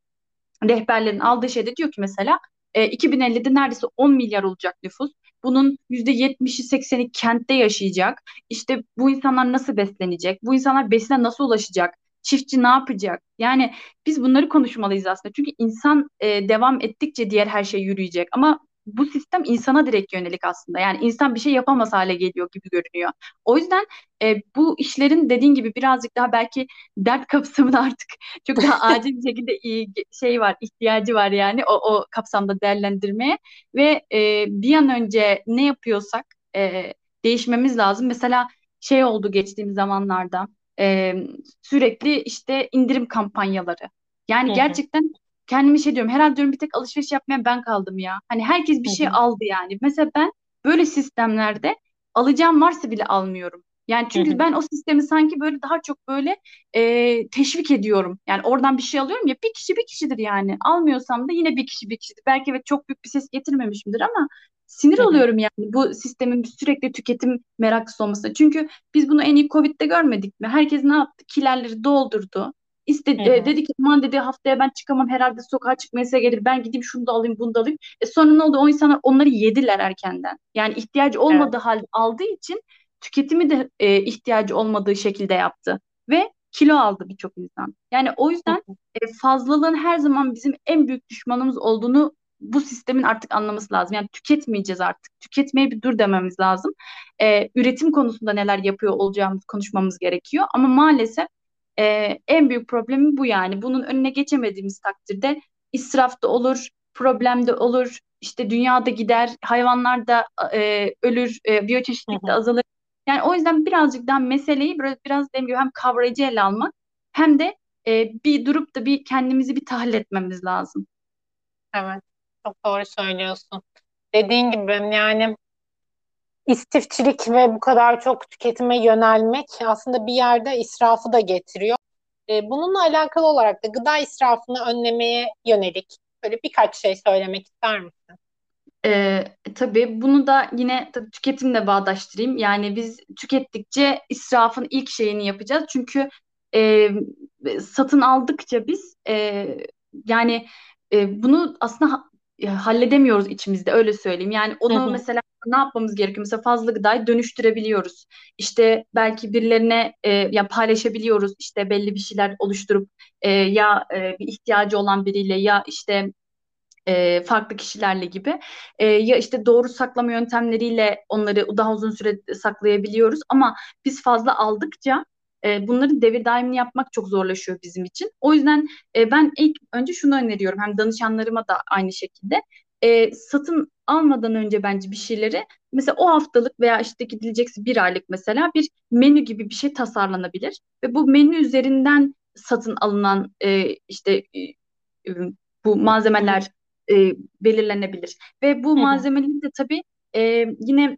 rehberlerin aldığı şeyde diyor ki mesela e, 2050'de neredeyse 10 milyar olacak nüfus. Bunun %70'i 80'i kentte yaşayacak. İşte bu insanlar nasıl beslenecek? Bu insanlar besine nasıl ulaşacak? Çiftçi ne yapacak? Yani biz bunları konuşmalıyız aslında. Çünkü insan e, devam ettikçe diğer her şey yürüyecek. Ama bu sistem insana direkt yönelik aslında. Yani insan bir şey yapamaz hale geliyor gibi görünüyor. O yüzden e, bu işlerin dediğin gibi birazcık daha belki dert kapsamını artık çok daha acil bir şekilde iyi şey var, ihtiyacı var yani o, o kapsamda değerlendirmeye ve e, bir an önce ne yapıyorsak e, değişmemiz lazım. Mesela şey oldu geçtiğimiz zamanlarda e, sürekli işte indirim kampanyaları. Yani hı, gerçekten kendime şey diyorum herhalde diyorum bir tek alışveriş yapmayan ben kaldım ya. Hani herkes bir hı şey aldı yani. Mesela ben böyle sistemlerde alacağım varsa bile almıyorum. Yani çünkü hı, ben o sistemi sanki böyle daha çok böyle e, teşvik ediyorum. Yani oradan bir şey alıyorum ya bir kişi bir kişidir yani. Almıyorsam da yine bir kişi bir kişidir. Belki evet çok büyük bir ses getirmemişimdir ama sinir hı hı. oluyorum yani bu sistemin sürekli tüketim meraklısı olması. Çünkü biz bunu en iyi Covid'de görmedik mi? Herkes ne yaptı? Kilerleri doldurdu. İstedi, e, dedi ki aman dedi haftaya ben çıkamam herhalde sokağa çıkmaya gelir. Ben gideyim şunu da alayım bunu da alayım. E sonra ne oldu? O insanlar onları yediler erkenden. Yani ihtiyacı olmadığı evet. halde aldığı için tüketimi de e, ihtiyacı olmadığı şekilde yaptı. Ve kilo aldı birçok insan. Yani o yüzden e, fazlalığın her zaman bizim en büyük düşmanımız olduğunu bu sistemin artık anlaması lazım. Yani tüketmeyeceğiz artık. Tüketmeye bir dur dememiz lazım. E, üretim konusunda neler yapıyor olacağımız konuşmamız gerekiyor. Ama maalesef e, en büyük problemi bu yani. Bunun önüne geçemediğimiz takdirde israf da olur, problem de olur. İşte dünyada gider, hayvanlar da e, ölür, e, biyoçeşitlilik de azalır. Yani o yüzden birazcık daha meseleyi biraz, biraz dediğim gibi hem kavrayıcı ele almak hem de e, bir durup da bir kendimizi bir tahlil etmemiz lazım. Evet, çok doğru söylüyorsun. Dediğin gibi yani istifçilik ve bu kadar çok tüketime yönelmek aslında bir yerde israfı da getiriyor. E, bununla alakalı olarak da gıda israfını önlemeye yönelik böyle birkaç şey söylemek ister misin? E, tabii bunu da yine tabii tüketimle bağdaştırayım. Yani biz tükettikçe israfın ilk şeyini yapacağız. Çünkü e, satın aldıkça biz e, yani e, bunu aslında halledemiyoruz içimizde öyle söyleyeyim. Yani onu hı hı. mesela ne yapmamız gerekiyor? Mesela fazla gıdayı dönüştürebiliyoruz. İşte belki birilerine e, ya paylaşabiliyoruz. İşte belli bir şeyler oluşturup e, ya e, bir ihtiyacı olan biriyle ya işte e, farklı kişilerle gibi e, ya işte doğru saklama yöntemleriyle onları daha uzun süre saklayabiliyoruz ama biz fazla aldıkça e, bunların devir daimini yapmak çok zorlaşıyor bizim için. O yüzden e, ben ilk önce şunu öneriyorum. Hem danışanlarıma da aynı şekilde. E, satın almadan önce bence bir şeyleri mesela o haftalık veya işte gidilecekse bir aylık mesela bir menü gibi bir şey tasarlanabilir. Ve bu menü üzerinden satın alınan e, işte e, e bu malzemeler e, belirlenebilir. Ve bu malzemeleri de tabii e, yine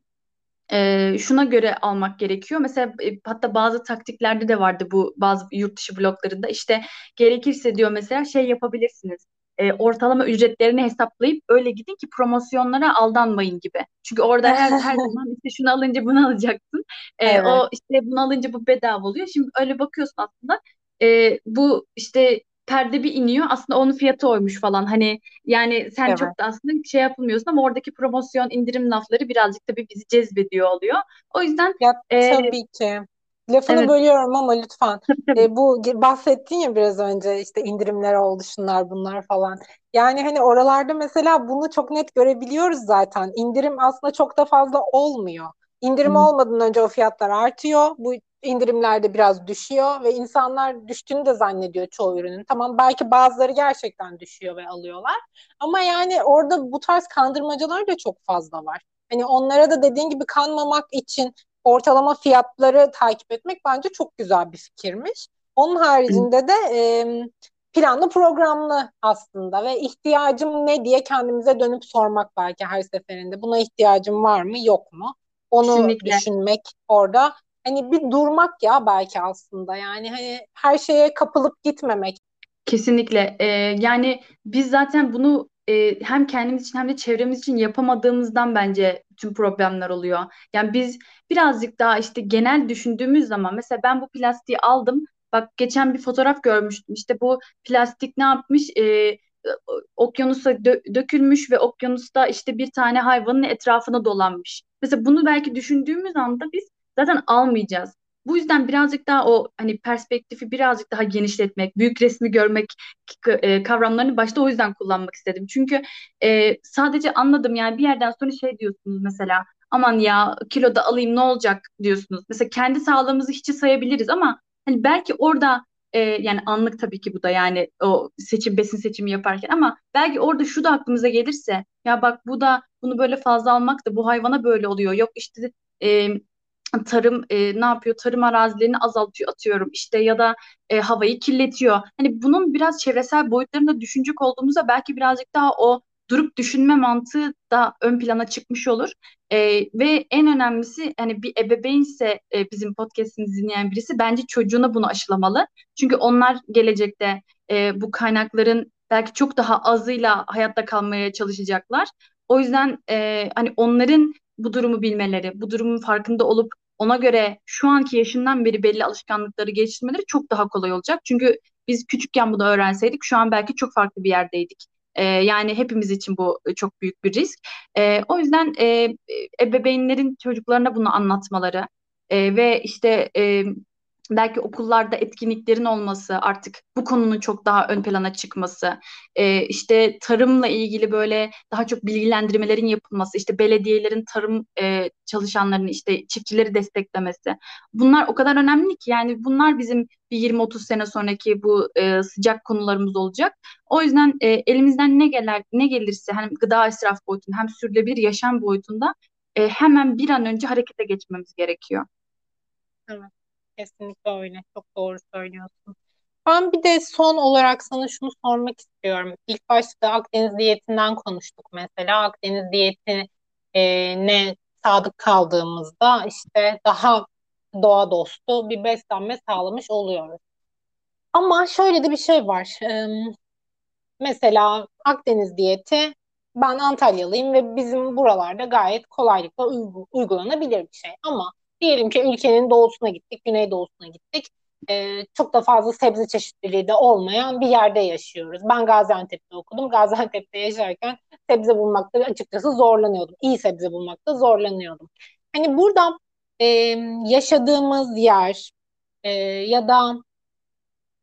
e, şuna göre almak gerekiyor. Mesela e, hatta bazı taktiklerde de vardı bu bazı yurt dışı bloklarında. İşte gerekirse diyor mesela şey yapabilirsiniz. E, ortalama ücretlerini hesaplayıp öyle gidin ki promosyonlara aldanmayın gibi. Çünkü orada her, her zaman işte şunu alınca bunu alacaksın. E, evet. O işte bunu alınca bu bedava oluyor. Şimdi öyle bakıyorsun aslında e, bu işte perde bir iniyor aslında onun fiyatı oymuş falan hani yani sen evet. çok da aslında şey yapılmıyorsun ama oradaki promosyon indirim lafları birazcık tabii bizi cezbediyor oluyor. O yüzden ya, e, tabii ki. Lafını evet. bölüyorum ama lütfen. E, bu bahsettin ya biraz önce işte indirimler oldu şunlar bunlar falan. Yani hani oralarda mesela bunu çok net görebiliyoruz zaten. İndirim aslında çok da fazla olmuyor. İndirim hmm. olmadan önce o fiyatlar artıyor. Bu indirimlerde biraz düşüyor ve insanlar düştüğünü de zannediyor çoğu ürünün. Tamam belki bazıları gerçekten düşüyor ve alıyorlar. Ama yani orada bu tarz kandırmacalar da çok fazla var. Hani onlara da dediğin gibi kanmamak için ortalama fiyatları takip etmek bence çok güzel bir fikirmiş. Onun haricinde de e, planlı programlı aslında ve ihtiyacım ne diye kendimize dönüp sormak belki her seferinde. Buna ihtiyacım var mı yok mu? Onu Kesinlikle. düşünmek orada hani bir durmak ya belki aslında yani hani her şeye kapılıp gitmemek. Kesinlikle. Ee, yani biz zaten bunu e, hem kendimiz için hem de çevremiz için yapamadığımızdan bence tüm problemler oluyor. Yani biz birazcık daha işte genel düşündüğümüz zaman mesela ben bu plastiği aldım. Bak geçen bir fotoğraf görmüştüm. İşte bu plastik ne yapmış? Ee, okyanusa dö- dökülmüş ve okyanusta işte bir tane hayvanın etrafına dolanmış. Mesela bunu belki düşündüğümüz anda biz zaten almayacağız. Bu yüzden birazcık daha o hani perspektifi birazcık daha genişletmek, büyük resmi görmek e, kavramlarını başta o yüzden kullanmak istedim. Çünkü e, sadece anladım yani bir yerden sonra şey diyorsunuz mesela aman ya kilo da alayım ne olacak diyorsunuz. Mesela kendi sağlığımızı hiçe sayabiliriz ama hani belki orada e, yani anlık tabii ki bu da yani o seçim besin seçimi yaparken ama belki orada şu da aklımıza gelirse ya bak bu da bunu böyle fazla almak da bu hayvana böyle oluyor. Yok işte e, tarım e, ne yapıyor? Tarım arazilerini azaltıyor atıyorum işte ya da e, havayı kirletiyor. Hani bunun biraz çevresel boyutlarında düşünecek olduğumuzda belki birazcık daha o durup düşünme mantığı da ön plana çıkmış olur. E, ve en önemlisi hani bir ebeveynse e, bizim podcast'imizi dinleyen birisi bence çocuğuna bunu aşılamalı. Çünkü onlar gelecekte e, bu kaynakların belki çok daha azıyla hayatta kalmaya çalışacaklar. O yüzden e, hani onların bu durumu bilmeleri, bu durumun farkında olup ona göre şu anki yaşından beri belli alışkanlıkları geliştirmeleri çok daha kolay olacak. Çünkü biz küçükken bunu öğrenseydik şu an belki çok farklı bir yerdeydik. E, yani hepimiz için bu çok büyük bir risk. E, o yüzden e, ebeveynlerin çocuklarına bunu anlatmaları e, ve işte e, belki okullarda etkinliklerin olması, artık bu konunun çok daha ön plana çıkması, e, işte tarımla ilgili böyle daha çok bilgilendirmelerin yapılması, işte belediyelerin tarım e, çalışanlarını, işte çiftçileri desteklemesi. Bunlar o kadar önemli ki yani bunlar bizim bir 20-30 sene sonraki bu e, sıcak konularımız olacak. O yüzden e, elimizden ne gelir ne gelirse hem gıda israf boyutunda hem sürdürülebilir yaşam boyutunda e, hemen bir an önce harekete geçmemiz gerekiyor. Evet. Kesinlikle öyle. Çok doğru söylüyorsun. Ben bir de son olarak sana şunu sormak istiyorum. İlk başta Akdeniz diyetinden konuştuk mesela. Akdeniz diyeti e, ne sadık kaldığımızda işte daha doğa dostu bir beslenme sağlamış oluyoruz. Ama şöyle de bir şey var. Mesela Akdeniz diyeti ben Antalyalıyım ve bizim buralarda gayet kolaylıkla uygulanabilir bir şey. Ama Diyelim ki ülkenin doğusuna gittik, güneydoğusuna gittik. Ee, çok da fazla sebze çeşitliliği de olmayan bir yerde yaşıyoruz. Ben Gaziantep'te okudum. Gaziantep'te yaşarken sebze bulmakta açıkçası zorlanıyordum. İyi sebze bulmakta zorlanıyordum. Hani burada e, yaşadığımız yer e, ya da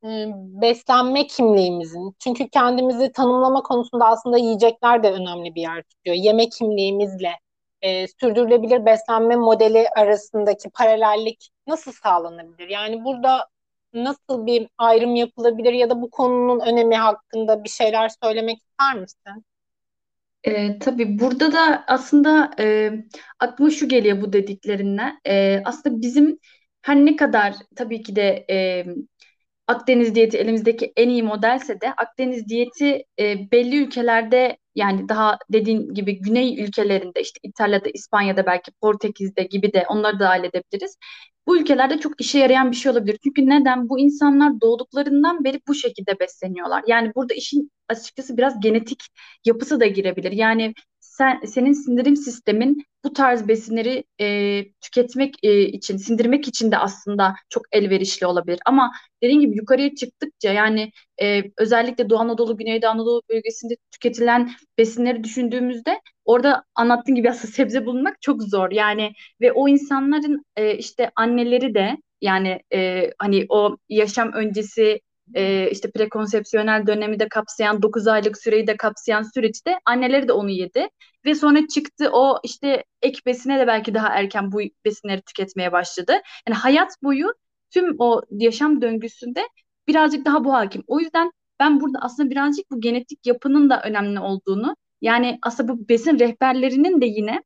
e, beslenme kimliğimizin çünkü kendimizi tanımlama konusunda aslında yiyecekler de önemli bir yer tutuyor. Yemek kimliğimizle e, sürdürülebilir beslenme modeli arasındaki paralellik nasıl sağlanabilir? Yani burada nasıl bir ayrım yapılabilir ya da bu konunun önemi hakkında bir şeyler söylemek ister misin? E, tabii burada da aslında e, aklıma şu geliyor bu dediklerinden. E, aslında bizim her ne kadar tabii ki de e, Akdeniz diyeti elimizdeki en iyi modelse de Akdeniz diyeti e, belli ülkelerde yani daha dediğin gibi güney ülkelerinde işte İtalya'da, İspanya'da belki Portekiz'de gibi de onları da halledebiliriz. Bu ülkelerde çok işe yarayan bir şey olabilir. Çünkü neden? Bu insanlar doğduklarından beri bu şekilde besleniyorlar. Yani burada işin açıkçası biraz genetik yapısı da girebilir. Yani sen, senin sindirim sistemin bu tarz besinleri e, tüketmek e, için, sindirmek için de aslında çok elverişli olabilir. Ama dediğim gibi yukarıya çıktıkça yani e, özellikle Doğu Anadolu, Güneydoğu Anadolu bölgesinde tüketilen besinleri düşündüğümüzde orada anlattığın gibi aslında sebze bulmak çok zor. Yani ve o insanların e, işte anneleri de yani e, hani o yaşam öncesi e, işte prekonsepsiyonel dönemi de kapsayan 9 aylık süreyi de kapsayan süreçte anneleri de onu yedi ve sonra çıktı o işte ek besine de belki daha erken bu besinleri tüketmeye başladı. Yani hayat boyu tüm o yaşam döngüsünde birazcık daha bu hakim. O yüzden ben burada aslında birazcık bu genetik yapının da önemli olduğunu yani aslında bu besin rehberlerinin de yine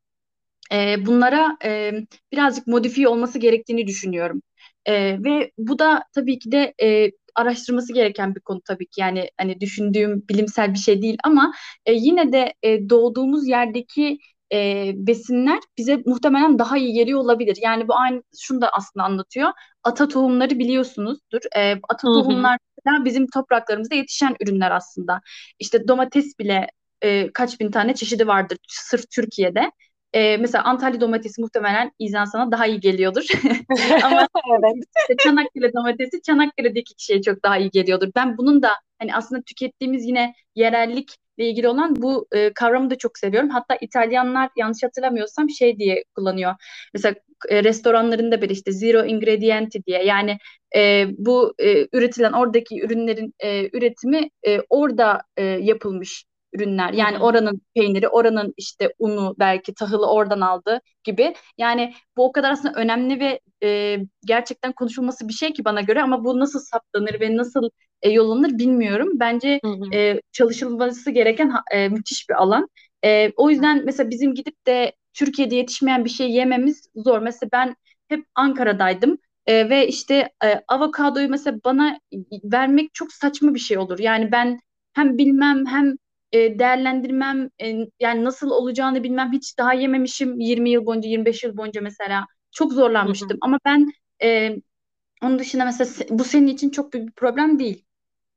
e, bunlara e, birazcık modifiye olması gerektiğini düşünüyorum. E, ve bu da tabii ki de e, araştırması gereken bir konu tabii ki. Yani hani düşündüğüm bilimsel bir şey değil ama e, yine de e, doğduğumuz yerdeki e, besinler bize muhtemelen daha iyi geliyor olabilir. Yani bu aynı şunu da aslında anlatıyor. Ata tohumları biliyorsunuzdur. E, ata tohumlar da bizim topraklarımızda yetişen ürünler aslında. İşte domates bile e, kaç bin tane çeşidi vardır sırf Türkiye'de. E, mesela Antalya domatesi muhtemelen İzan sana daha iyi geliyordur. Ama evet. işte Çanakkale domatesi Çanakkale'deki kişiye çok daha iyi geliyordur. Ben bunun da hani aslında tükettiğimiz yine yerellikle ilgili olan bu e, kavramı da çok seviyorum. Hatta İtalyanlar yanlış hatırlamıyorsam şey diye kullanıyor. Mesela e, restoranlarında bir işte zero ingredienti diye yani e, bu e, üretilen oradaki ürünlerin e, üretimi e, orada e, yapılmış ürünler. Yani oranın peyniri, oranın işte unu belki tahılı oradan aldı gibi. Yani bu o kadar aslında önemli ve e, gerçekten konuşulması bir şey ki bana göre ama bu nasıl saptanır ve nasıl e, yollanır bilmiyorum. Bence e, çalışılması gereken e, müthiş bir alan. E, o yüzden mesela bizim gidip de Türkiye'de yetişmeyen bir şey yememiz zor. Mesela ben hep Ankara'daydım. E, ve işte e, avokadoyu mesela bana vermek çok saçma bir şey olur. Yani ben hem bilmem hem e, değerlendirmem e, yani nasıl olacağını bilmem hiç daha yememişim 20 yıl boyunca 25 yıl boyunca mesela çok zorlanmıştım hı hı. ama ben e, onun dışında mesela bu senin için çok büyük bir problem değil.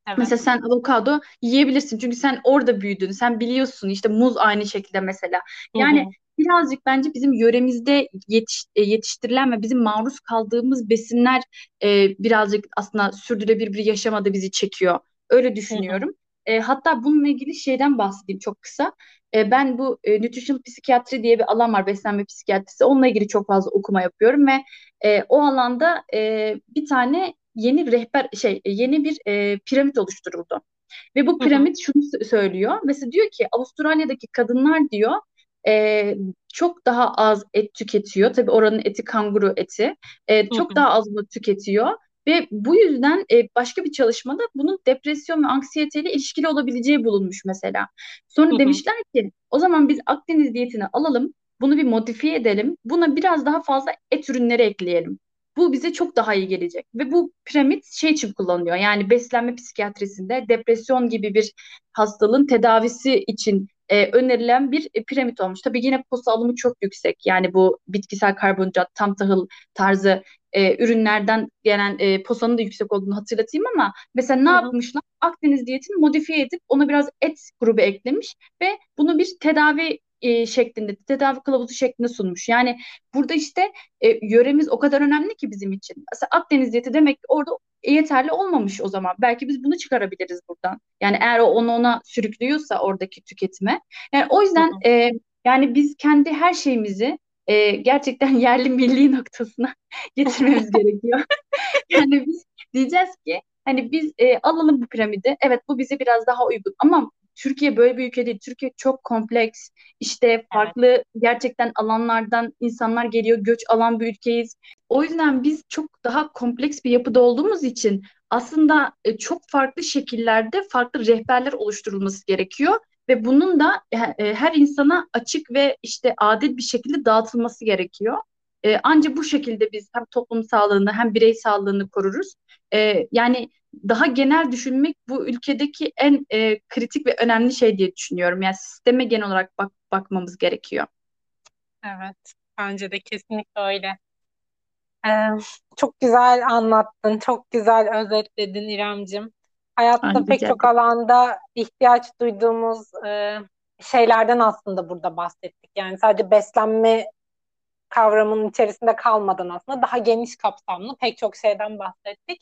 Evet. Mesela sen avokado yiyebilirsin çünkü sen orada büyüdün. Sen biliyorsun işte muz aynı şekilde mesela. Yani hı hı. birazcık bence bizim yöremizde yetiş, e, yetiştirilen ve bizim maruz kaldığımız besinler e, birazcık aslında sürdürülebilir bir yaşamada bizi çekiyor. Öyle düşünüyorum. Hı hı. E, hatta bununla ilgili şeyden bahsedeyim çok kısa. E, ben bu e, nutritional psikiyatri diye bir alan var, beslenme psikiyatrisi. Onunla ilgili çok fazla okuma yapıyorum ve e, o alanda e, bir tane yeni rehber şey yeni bir e, piramit oluşturuldu. Ve bu piramit hı hı. şunu söylüyor. Mesela diyor ki Avustralya'daki kadınlar diyor e, çok daha az et tüketiyor. Tabii oranın eti kanguru eti. E, çok hı hı. daha az mı tüketiyor. Ve bu yüzden e, başka bir çalışmada bunun depresyon ve anksiyeteyle ilişkili olabileceği bulunmuş mesela. Sonra hı hı. demişler ki o zaman biz Akdeniz diyetini alalım, bunu bir modifiye edelim, buna biraz daha fazla et ürünleri ekleyelim. Bu bize çok daha iyi gelecek. Ve bu piramit şey için kullanılıyor. Yani beslenme psikiyatrisinde depresyon gibi bir hastalığın tedavisi için e, önerilen bir e, piramit olmuş. Tabii yine posta alımı çok yüksek. Yani bu bitkisel karbonhidrat, tam tahıl tarzı e, ürünlerden gelen e, posanın da yüksek olduğunu hatırlatayım ama mesela ne Hı-hı. yapmışlar? Akdeniz diyetini modifiye edip ona biraz et grubu eklemiş ve bunu bir tedavi e, şeklinde, tedavi kılavuzu şeklinde sunmuş. Yani burada işte e, yöremiz o kadar önemli ki bizim için. Mesela Akdeniz diyeti demek ki orada yeterli olmamış o zaman. Belki biz bunu çıkarabiliriz buradan. Yani eğer o onu ona sürüklüyorsa oradaki tüketime. Yani o yüzden e, yani biz kendi her şeyimizi e, gerçekten yerli milli noktasına getirmemiz gerekiyor. yani biz diyeceğiz ki hani biz e, alalım bu piramidi. Evet bu bize biraz daha uygun ama Türkiye böyle bir ülke değil. Türkiye çok kompleks. İşte farklı evet. gerçekten alanlardan insanlar geliyor. Göç alan bir ülkeyiz. O yüzden biz çok daha kompleks bir yapıda olduğumuz için aslında e, çok farklı şekillerde farklı rehberler oluşturulması gerekiyor ve bunun da e, e, her insana açık ve işte adil bir şekilde dağıtılması gerekiyor. Ancak bu şekilde biz hem toplum sağlığını hem birey sağlığını koruruz. Yani daha genel düşünmek bu ülkedeki en e, kritik ve önemli şey diye düşünüyorum. Yani sisteme genel olarak bak bakmamız gerekiyor. Evet, bence de kesinlikle öyle. Ee, çok güzel anlattın, çok güzel özetledin İremcim. Hayatta Aynen, pek çok alanda ihtiyaç duyduğumuz e, şeylerden aslında burada bahsettik. Yani sadece beslenme kavramının içerisinde kalmadan aslında daha geniş kapsamlı pek çok şeyden bahsettik.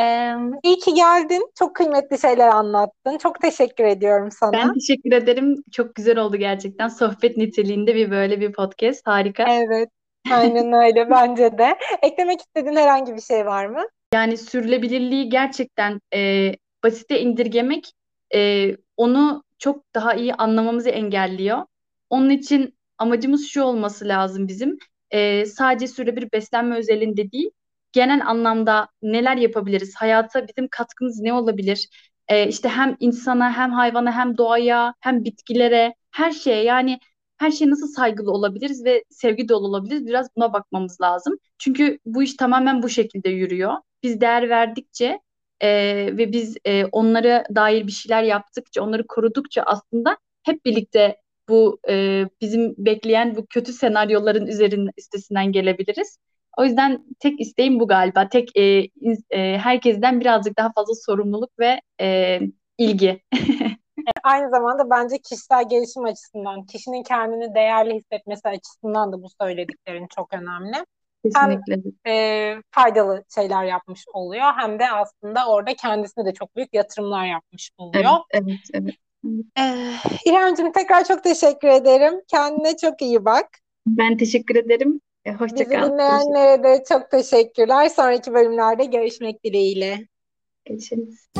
Ee, iyi ki geldin. Çok kıymetli şeyler anlattın. Çok teşekkür ediyorum sana. Ben teşekkür ederim. Çok güzel oldu gerçekten. Sohbet niteliğinde bir böyle bir podcast. Harika. Evet. Aynen öyle bence de. Eklemek istediğin herhangi bir şey var mı? Yani sürülebilirliği gerçekten e, basite indirgemek e, onu çok daha iyi anlamamızı engelliyor. Onun için amacımız şu olması lazım bizim. E, sadece sürebilir beslenme özelinde değil, genel anlamda neler yapabiliriz? Hayata bizim katkımız ne olabilir? Ee, işte hem insana hem hayvana hem doğaya hem bitkilere her şeye yani her şeye nasıl saygılı olabiliriz ve sevgi dolu olabiliriz biraz buna bakmamız lazım. Çünkü bu iş tamamen bu şekilde yürüyor. Biz değer verdikçe e, ve biz e, onlara dair bir şeyler yaptıkça, onları korudukça aslında hep birlikte bu e, bizim bekleyen bu kötü senaryoların üzerinin üstesinden gelebiliriz. O yüzden tek isteğim bu galiba. Tek e, e, herkesten birazcık daha fazla sorumluluk ve e, ilgi. Aynı zamanda bence kişisel gelişim açısından, kişinin kendini değerli hissetmesi açısından da bu söylediklerin çok önemli. Kesinlikle. Hem e, faydalı şeyler yapmış oluyor hem de aslında orada kendisine de çok büyük yatırımlar yapmış oluyor. Evet, evet, evet. Ee, İremciğim tekrar çok teşekkür ederim. Kendine çok iyi bak. Ben teşekkür ederim. E, hoşça Bizi kal. dinleyenlere de çok teşekkürler. Sonraki bölümlerde görüşmek dileğiyle. Görüşürüz.